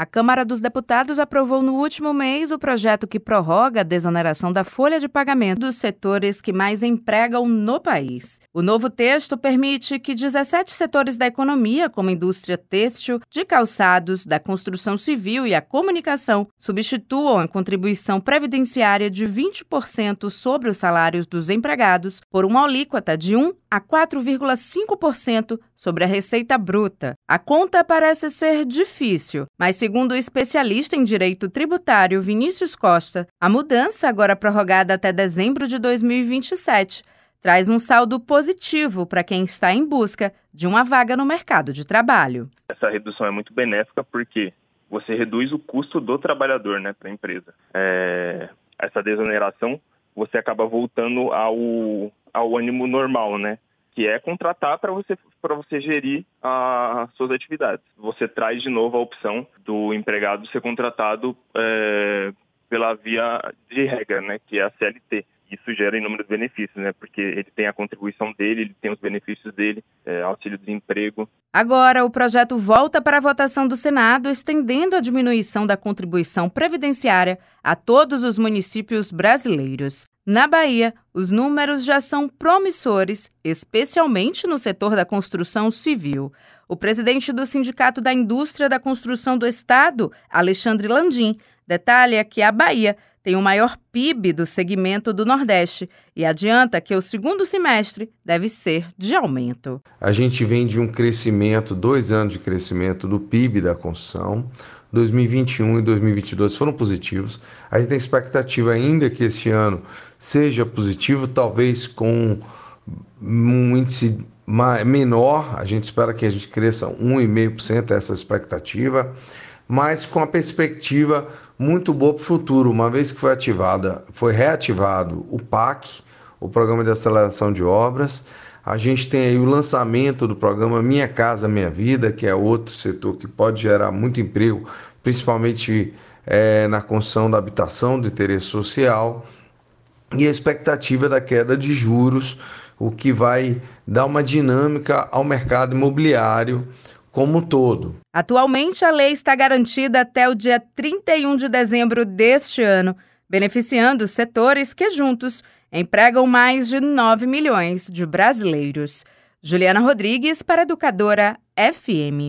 A Câmara dos Deputados aprovou no último mês o projeto que prorroga a desoneração da folha de pagamento dos setores que mais empregam no país. O novo texto permite que 17 setores da economia, como indústria têxtil, de calçados, da construção civil e a comunicação, substituam a contribuição previdenciária de 20% sobre os salários dos empregados por uma alíquota de 1 a 4,5% sobre a receita bruta. A conta parece ser difícil, mas segundo o especialista em direito tributário Vinícius Costa, a mudança, agora prorrogada até dezembro de 2027, traz um saldo positivo para quem está em busca de uma vaga no mercado de trabalho. Essa redução é muito benéfica porque você reduz o custo do trabalhador né, para a empresa. É, essa desoneração, você acaba voltando ao ao ânimo normal, né? Que é contratar para você para você gerir as suas atividades. Você traz de novo a opção do empregado ser contratado é, pela via de regra, né? Que é a CLT isso gera inúmeros benefícios, né? Porque ele tem a contribuição dele, ele tem os benefícios dele, é, auxílio-desemprego. Agora, o projeto volta para a votação do Senado, estendendo a diminuição da contribuição previdenciária a todos os municípios brasileiros. Na Bahia, os números já são promissores, especialmente no setor da construção civil. O presidente do Sindicato da Indústria da Construção do Estado, Alexandre Landim, detalha que a Bahia tem o maior PIB do segmento do Nordeste e adianta que o segundo semestre deve ser de aumento. A gente vem de um crescimento, dois anos de crescimento do PIB da construção. 2021 e 2022 foram positivos. A gente tem expectativa ainda que este ano seja positivo, talvez com um índice menor. A gente espera que a gente cresça 1,5%, essa expectativa mas com a perspectiva muito boa para o futuro, uma vez que foi ativada, foi reativado o PAC, o Programa de Aceleração de Obras. A gente tem aí o lançamento do programa Minha Casa Minha Vida, que é outro setor que pode gerar muito emprego, principalmente é, na construção da habitação de interesse social. E a expectativa da queda de juros, o que vai dar uma dinâmica ao mercado imobiliário como um todo. Atualmente, a lei está garantida até o dia 31 de dezembro deste ano, beneficiando setores que juntos empregam mais de 9 milhões de brasileiros. Juliana Rodrigues para Educadora FM.